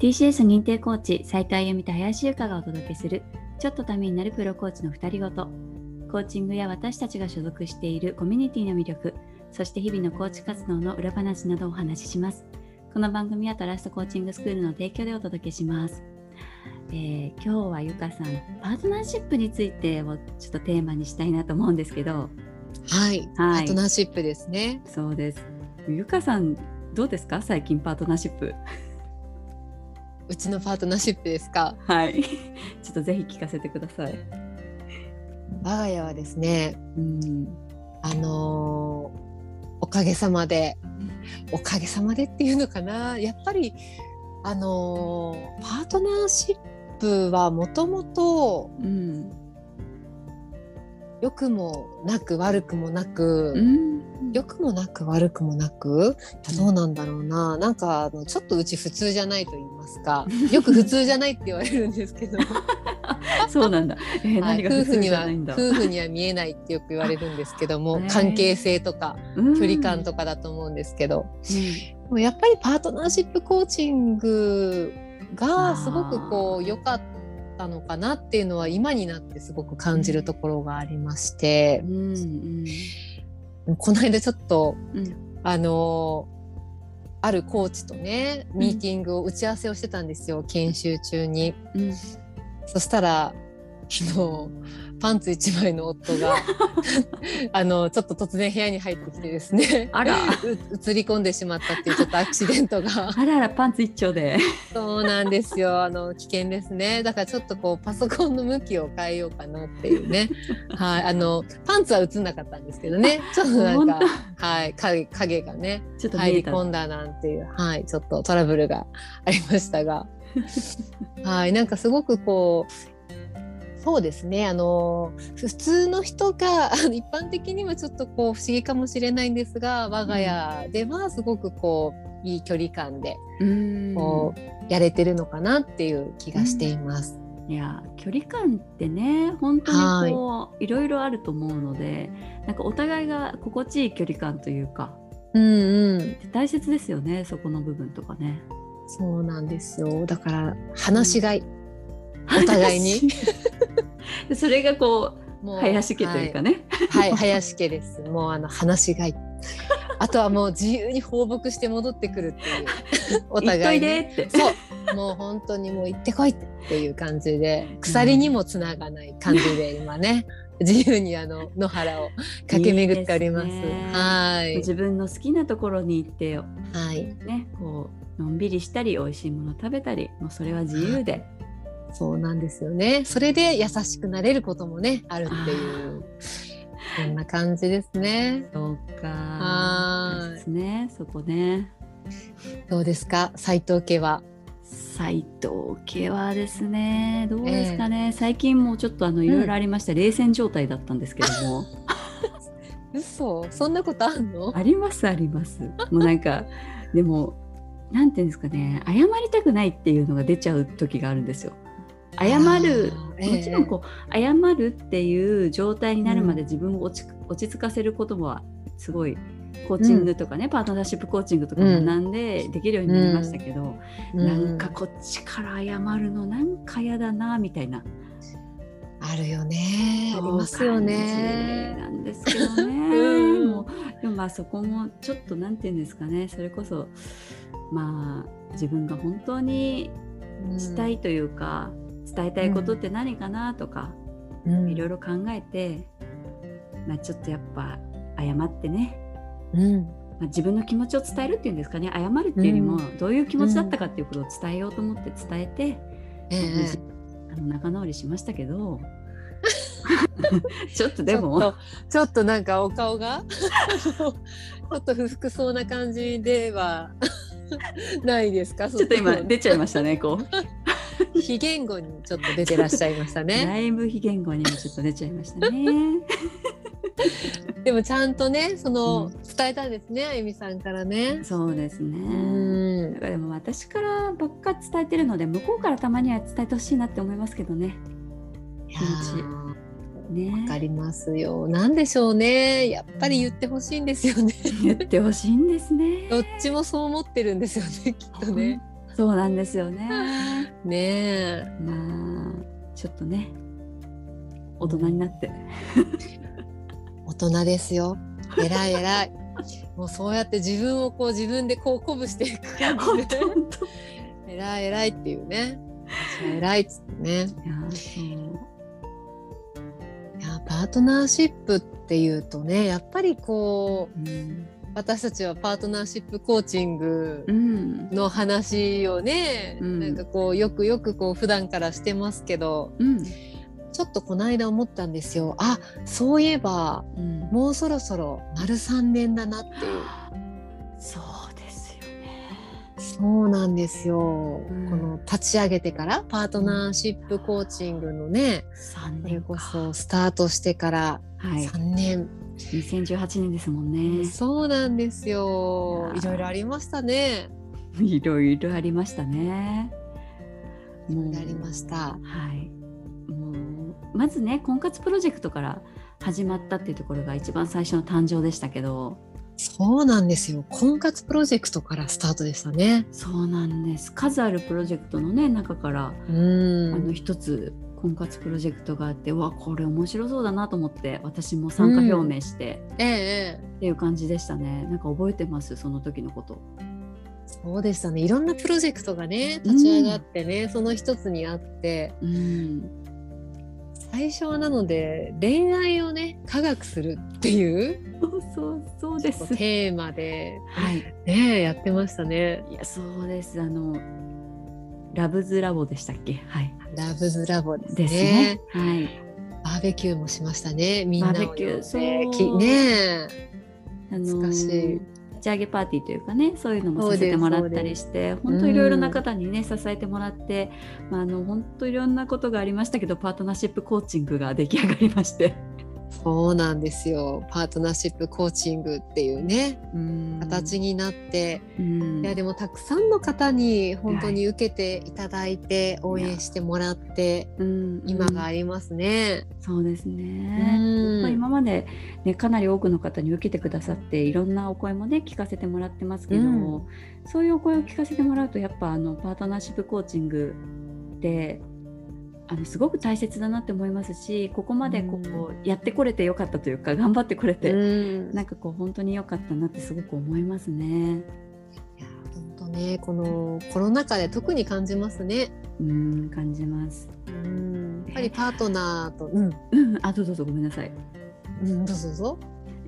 TCS 認定コーチ斉藤由美と林優香がお届けするちょっとためになるプロコーチの2人ごと。コーチングや私たちが所属しているコミュニティの魅力そして日々のコーチ活動の裏話などをお話しします。この番組はトラストコーチングスクールの提供でお届けします。えー、今日はゆかさんパートナーシップについてをちょっとテーマにしたいなと思うんですけど。はい、はい、パートナーシップですね。そうです。ゆかさんどうですか？最近パートナーシップうちのパートナーシップですか？はい。ちょっとぜひ聞かせてください。我が家はですね、うん、あのー、おかげさまでおかげさまでっていうのかな？やっぱりあのー、パートナーシップはもともと良くもなく悪くもなく、うん、良くもなく悪くもなく？どうなんだろうな。なんかあのちょっとうち普通じゃないと言いますか。よく普通じゃないって言われるんですけど。そうなんだ、えーはい、夫婦には夫婦には見えないってよく言われるんですけども関係性とか距離感とかだと思うんですけど、うん、もやっぱりパートナーシップコーチングがすごくこう良かったのかなっていうのは今になってすごく感じるところがありまして。うんうんこの間ちょっと、うん、あのあるコーチとねミーティングを打ち合わせをしてたんですよ、研修中に。うん、そしたらあのパンツ一枚の夫が あのちょっと突然部屋に入ってきてですねあら。映り込んでしまったっていうちょっとアクシデントが。あらあらパンツ一丁で。そうなんですよ。あの危険ですね。だからちょっとこうパソコンの向きを変えようかなっていうね。はい。あのパンツは映んなかったんですけどね。ちょっとなんかはい。影影がねちょっと入り込んだなんていうはい。ちょっとトラブルがありましたが。はい。なんかすごくこうそうですね。あの普通の人が一般的にはちょっとこう不思議かもしれないんですが我が家ではすごくこういい距離感でこうやれてるのかなっていう気がしています。いや距離感ってね本当にこう、はい、いろいろあると思うのでなんかお互いが心地いい距離感というか、うんうん、大切ですよねそこの部分とかね。そうなんですよ。だから話しがい、うん、お互いに それがこうもう林家というかね。はい、はい、林家です。もうあの話がい。あとはもう自由に放牧して戻ってくるっていう。お互い、ね、って。そう。もう本当にもう行ってこいっていう感じで鎖にもつながない感じで今ね。自由にあの野原を駆け巡っております。いいね、はい。自分の好きなところに行ってはい。ね、こうのんびりしたり美味しいもの食べたり、もうそれは自由で。そうなんですよね。それで優しくなれることもねあるっていうそんな感じですね。そうか。はい。ですね。そこね。どうですか？斉藤家は。斉藤家はですねどうですかね、えー、最近もちょっとあのいろいろありました、うん、冷戦状態だったんですけども嘘？そんなことあんの？ありますありますもうなんかでもなんていうんですかね謝りたくないっていうのが出ちゃう時があるんですよ謝るもちろんこう、謝るっていう状態になるまで自分を落ち,、落ち着かせることはすごいコーチングとかね、うん、パートナーシップコーチングとか学んでできるようになりましたけど、うん、なんかこっちから謝るのなんか嫌だなみたいな。あるよね。ありますよね。なんですけどね。うん、もでもまあそこもちょっとなんて言うんですかね。それこそまあ自分が本当にしたいというか、伝えたいことって何かなとか、いろいろ考えて、まあ、ちょっとやっぱ謝ってね、うん。まあ、自分の気持ちを伝えるっていうんですかね。謝るっていうよりも、どういう気持ちだったかっていうことを伝えようと思って伝えて、あの仲直りしましたけど。ちょっとでも。ちょっとなんかお顔が ちょっと不服そうな感じでは ないですか？ちょっと今出ちゃいましたねこう 非言語にちょっと出てらっしゃいましたね。だいぶ非言語にもちょっと出ちゃいましたね。でもちゃんとねその、うん、伝えたんですねあゆみさんからね。そうですね。うんだからでも私からばっか伝えてるので向こうからたまには伝えてほしいなって思いますけどね。気持ち。ね、わかりますよ。なんでしょうね。やっぱり言ってほしいんですよね。言ってほしいんですね。どっちもそう思ってるんですよね。きっとね。そうなんですよね。ねえ。まあちょっとね大人になって。大人ですよ。偉い偉い。もうそうやって自分をこう自分でこう鼓舞していく感じで。偉い偉いっていうね。偉いっつってね。いやパートナーシップっていうとねやっぱりこううん私たちはパートナーシップコーチングうん。の話をね、うん。なんかこうよくよくこう普段からしてますけどうん。ちょっとこの間思ったんですよ。あそういえばうん。もうそろそろ丸3年だなって。いうそうですよね。そうなんですよ、うん。この立ち上げてからパートナーシップコーチングのね、三それこ。そスタートしてからはい。3年、2018年ですもんね。そうなんですよいろいろありましたねいろいろありましたね。もうありましたはい。もうまずね婚活プロジェクトから始まったっていうところが一番最初の誕生でしたけど、そうなんですよ婚活プロジェクトからスタートでしたねそうなんです。数あるプロジェクトのね中から、うんあの一つ婚活プロジェクトがあって、うわこれ面白そうだなと思って私も参加表明して、ええええっていう感じでしたね。なんか覚えてます？その時のこと。そうでしたねいろんなプロジェクトがね立ち上がってね、その一つにあってうん。最初はなので恋愛をね科学するっていう そうそうそうです。テーマではい。ねやってましたね。いやそうですあのラブズラボでしたっけ？はい。ラブズラボですね。ね。はい。バーベキューもしましたね。みんなをバーベキュー呼んでそう。きねあの懐かしい。立ち上げパーティーというかねそういうのもさせてもらったりして本当いろいろな方にね支えてもらって、まあ、あの本当いろんなことがありましたけどパートナーシップコーチングが出来上がりましてそうなんですよ。パートナーシップコーチングっていうね。うん。形になって、うん。いやでもたくさんの方に本当に受けていただいて、応援してもらってうん今がありますね。そうですうね、んまあ、今まで、ね、かなり多くの方に受けてくださっていろんなお声もね聞かせてもらってますけど、うん。そういうお声を聞かせてもらうとやっぱあのパートナーシップコーチングってあのすごく大切だなって思いますしここまでこう、やってこれてよかったというか頑張ってこれて、うんなんかこう本当によかったなってすごく思いますね。いや本当ねこのコロナ禍で特に感じますね。うん感じます。うんやっぱりパートナーと、うん、うん、あどうぞどうぞごめんなさい。うん、どうぞどうぞ。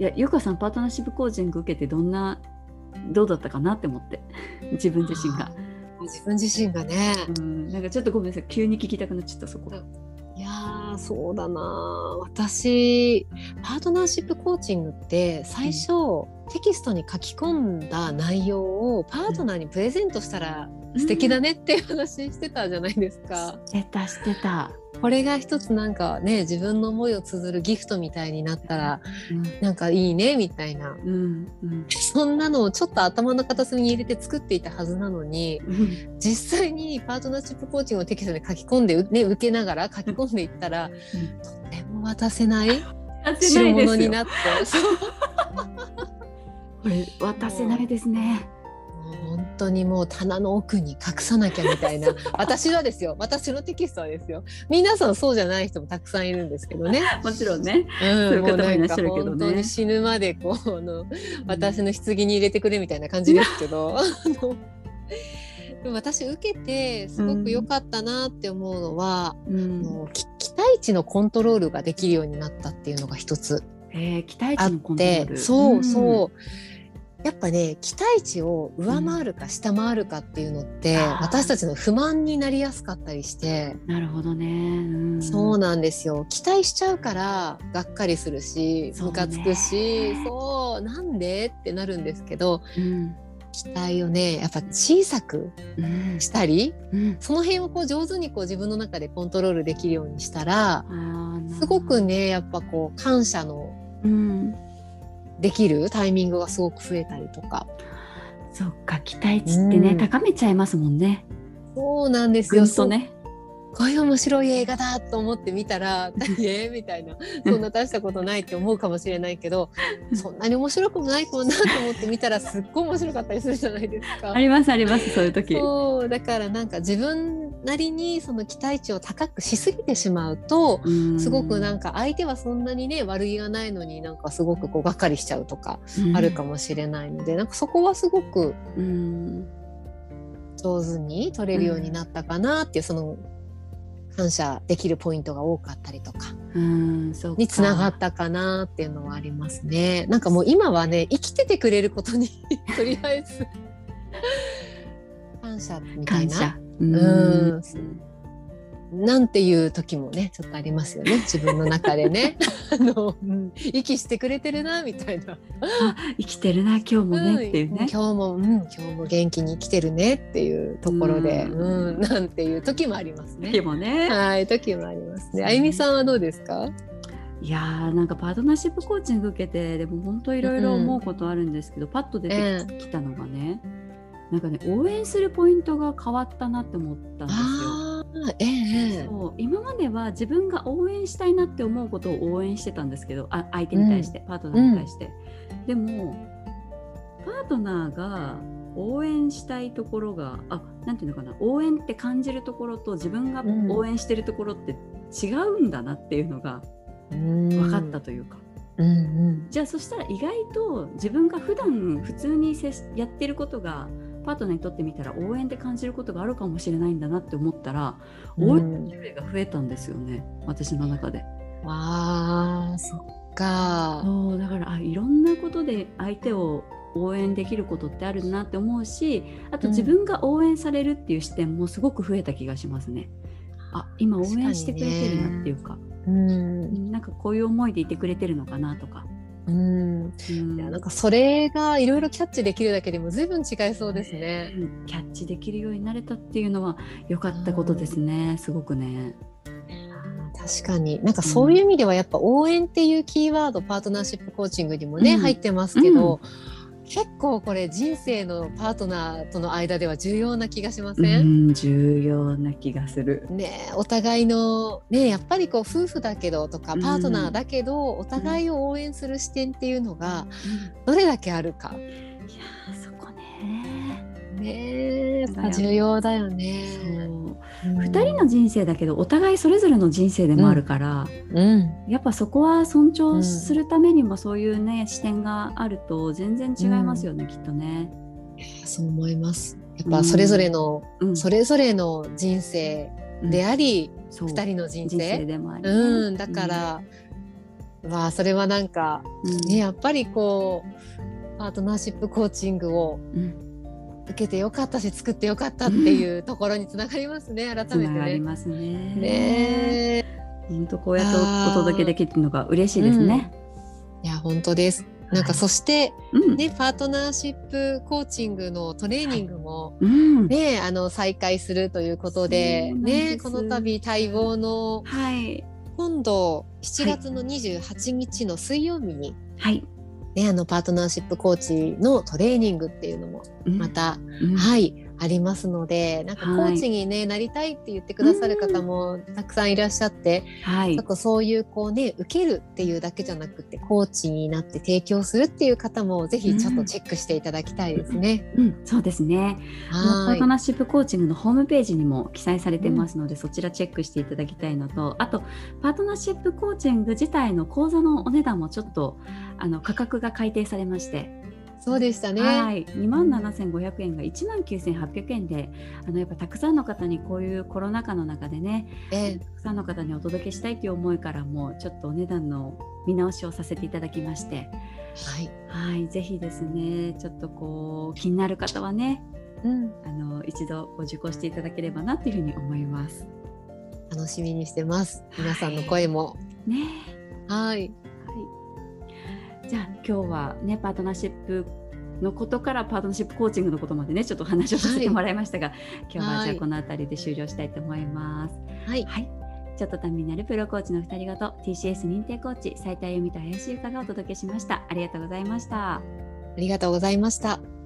いやゆかさんパートナーシップコーチング受けてどんなどうだったかなって思って自分自身が。自分自身がね。うん、なんかちょっとごめんなさい急に聞きたくなっちゃったそこ。いやーそうだな私パートナーシップコーチングって最初、テキストに書き込んだ内容をパートナーにプレゼントしたら素敵だねっていう話してたじゃないですか。してたしてた。これが一つなんかね自分の思いを綴るギフトみたいになったらうん。なんかいいねみたいな。うんうん。そんなのをちょっと頭の片隅に入れて作っていたはずなのにうん。実際にパートナーシップコーチングをテキストに書き込んで、うね、受けながら書き込んでいったらとても渡せない代物になって。これ渡せないですね。本当にもう棚の奥に隠さなきゃみたいな。私はですよ。私のテキストはですよ。皆さんそうじゃない人もたくさんいるんですけどね。もちろんね。うん、いう方もいんからっしゃるけどね。本当に死ぬまでこうあの私の棺に入れてくれみたいな感じですけど、でも私受けてすごく良かったなって思うのは、うん。もうき期待値のコントロールができるようになったっていうのが一つえー、期待値のコントローてル。そうそう、やっぱね期待値を上回るか下回るかっていうのって、あー私たちの不満になりやすかったりして、うん。なるほどね。うん、そうなんですよ期待しちゃうからがっかりするしムカつくしそうなんでってなるんですけどうん。期待をねやっぱ小さくうんしたりうん。その辺をこう上手にこう自分の中でコントロールできるようにしたらすごくねやっぱこう感謝のうん。できるタイミングがすごく増えたりとかそっか期待値ってね、うん高めちゃいますもんね。そうなんですぐよんとね。こういう面白い映画だと思って見たら「えみたいなそんな大したことないって思うかもしれないけどそんなに面白くもないかもなと思って見たらすっごい面白かったりするじゃないですか。ありますありますそういう時。そうだからなんか自分なりにその期待値を高くしすぎてしまうとすごくなんか相手はそんなにね悪気がないのになんかすごくこうがっかりしちゃうとかあるかもしれないので、なんかそこはすごく上手に取れるようになったかなっていうその感謝できるポイントが多かったりとかにつながったかなっていうのはありますね。なんかもう今はね生きててくれることに とりあえず 感謝みたいな。うん。なんていう時もねちょっとありますよね。自分の中でね。あの、うん、息してくれてるなみたいな。生きてるな今日もねっていうね、今日も、うん、今日も元気に生きてるねっていうところで、うん、なんていう時もありますね。時もね。はい時もありますね。あゆみさんはどうですか？いやーなんかパートナーシップコーチング受けてでも本当いろいろ思うことあるんですけど、うん、パッと出てきたのがね、えー、なんかね応援するポイントが変わったなって思ったんですよ。ええ、そう今までは自分が応援したいなって思うことを応援してたんですけどあ相手に対して、うん、パートナーに対して、うん、でもパートナーが応援したいところがあなんていうのかな応援って感じるところと自分が応援してるところって違うんだなっていうのが分かったというか。うんうん、じゃあそしたら意外と自分が普段普通にやってることがパートナーにとってみたら応援で感じることがあるかもしれないんだなって思ったら、うん、応援の種類が増えたんですよね私の中で。あーそっかそうだからあいろんなことで相手を応援できることってあるなって思うしあと自分が応援されるっていう視点もすごく増えた気がしますね。あ今応援してくれてるなっていうか、ね、うんなんかこういう思いでいてくれてるのかなとか。うん、いやなんかそれがいろいろキャッチできるだけでも随分違いそうですね、うん、キャッチできるようになれたっていうのは良かったことですね、すごくね。確かに。なんかそういう意味ではやっぱ応援っていうキーワード、パートナーシップコーチングにもね、入ってますけど、結構これ人生のパートナーとの間では重要な気がしません、ん、重要な気がする。ねお互いのねやっぱりこう夫婦だけどとかパートナーだけど、お互いを応援する視点っていうのがどれだけあるか。いやそこね。ねやっぱ重要だよね。2人の人生だけどお互いそれぞれの人生でもあるから、うん、やっぱそこは尊重するためにもそういうね、視点があると全然違いますよね、きっとね。そう思います。やっぱそれぞれの、それぞれの人生であり、うん、2人の人生。でもあり、うん、だから、うん、まあそれはなんか、ねやっぱりこうパートナーシップコーチングを、うん受けてよかったし作ってよかったっていうところにつながりますね、改めてね。ありますね。ね。本当こうやってお届けできるのが嬉しいですね。うん、いや本当です。なんかそして、はい、ね、パートナーシップコーチングのトレーニングも、はい、ね、あの再開するということでねこの度待望の、はい、今度7月の28日の水曜日に、はい、ね、あのパートナーシップコーチのトレーニングっていうのもまた、うん、はいありますのでなんかコーチにね、はい、なりたいって言ってくださる方もたくさんいらっしゃって、はい、そういうこうね受けるっていうだけじゃなくてコーチになって提供するっていう方もぜひちょっとチェックしていただきたいですね。うん、うん、そうですね。パートナーシップコーチングのホームページにも記載されてますので、うん、そちらチェックしていただきたいのとあとパートナーシップコーチング自体の講座のお値段もちょっとあの価格が改定されましてそうでしたね。はい、2万7500円が1万9800円で、あのやっぱたくさんの方にこういうコロナ禍の中でね、えー、たくさんの方にお届けしたいという思いからもちょっとお値段の見直しをさせていただきまして、はい、はい、ぜひですね、ちょっとこう気になる方はね、うん、あの一度ご受講していただければなというふうに思います。楽しみにしてます。皆さんの声も。はい、ね。はい。じゃあ今日はねパートナーシップのことからパートナーシップコーチングのことまでねちょっと話をさせてもらいましたが、はい、今日はじゃあこの辺りで終了したいと思います。はい、はい、ちょっとためになるプロコーチの2人ごと TCS 認定コーチ斉田由美と林由香がお届けしました。ありがとうございました。ありがとうございました。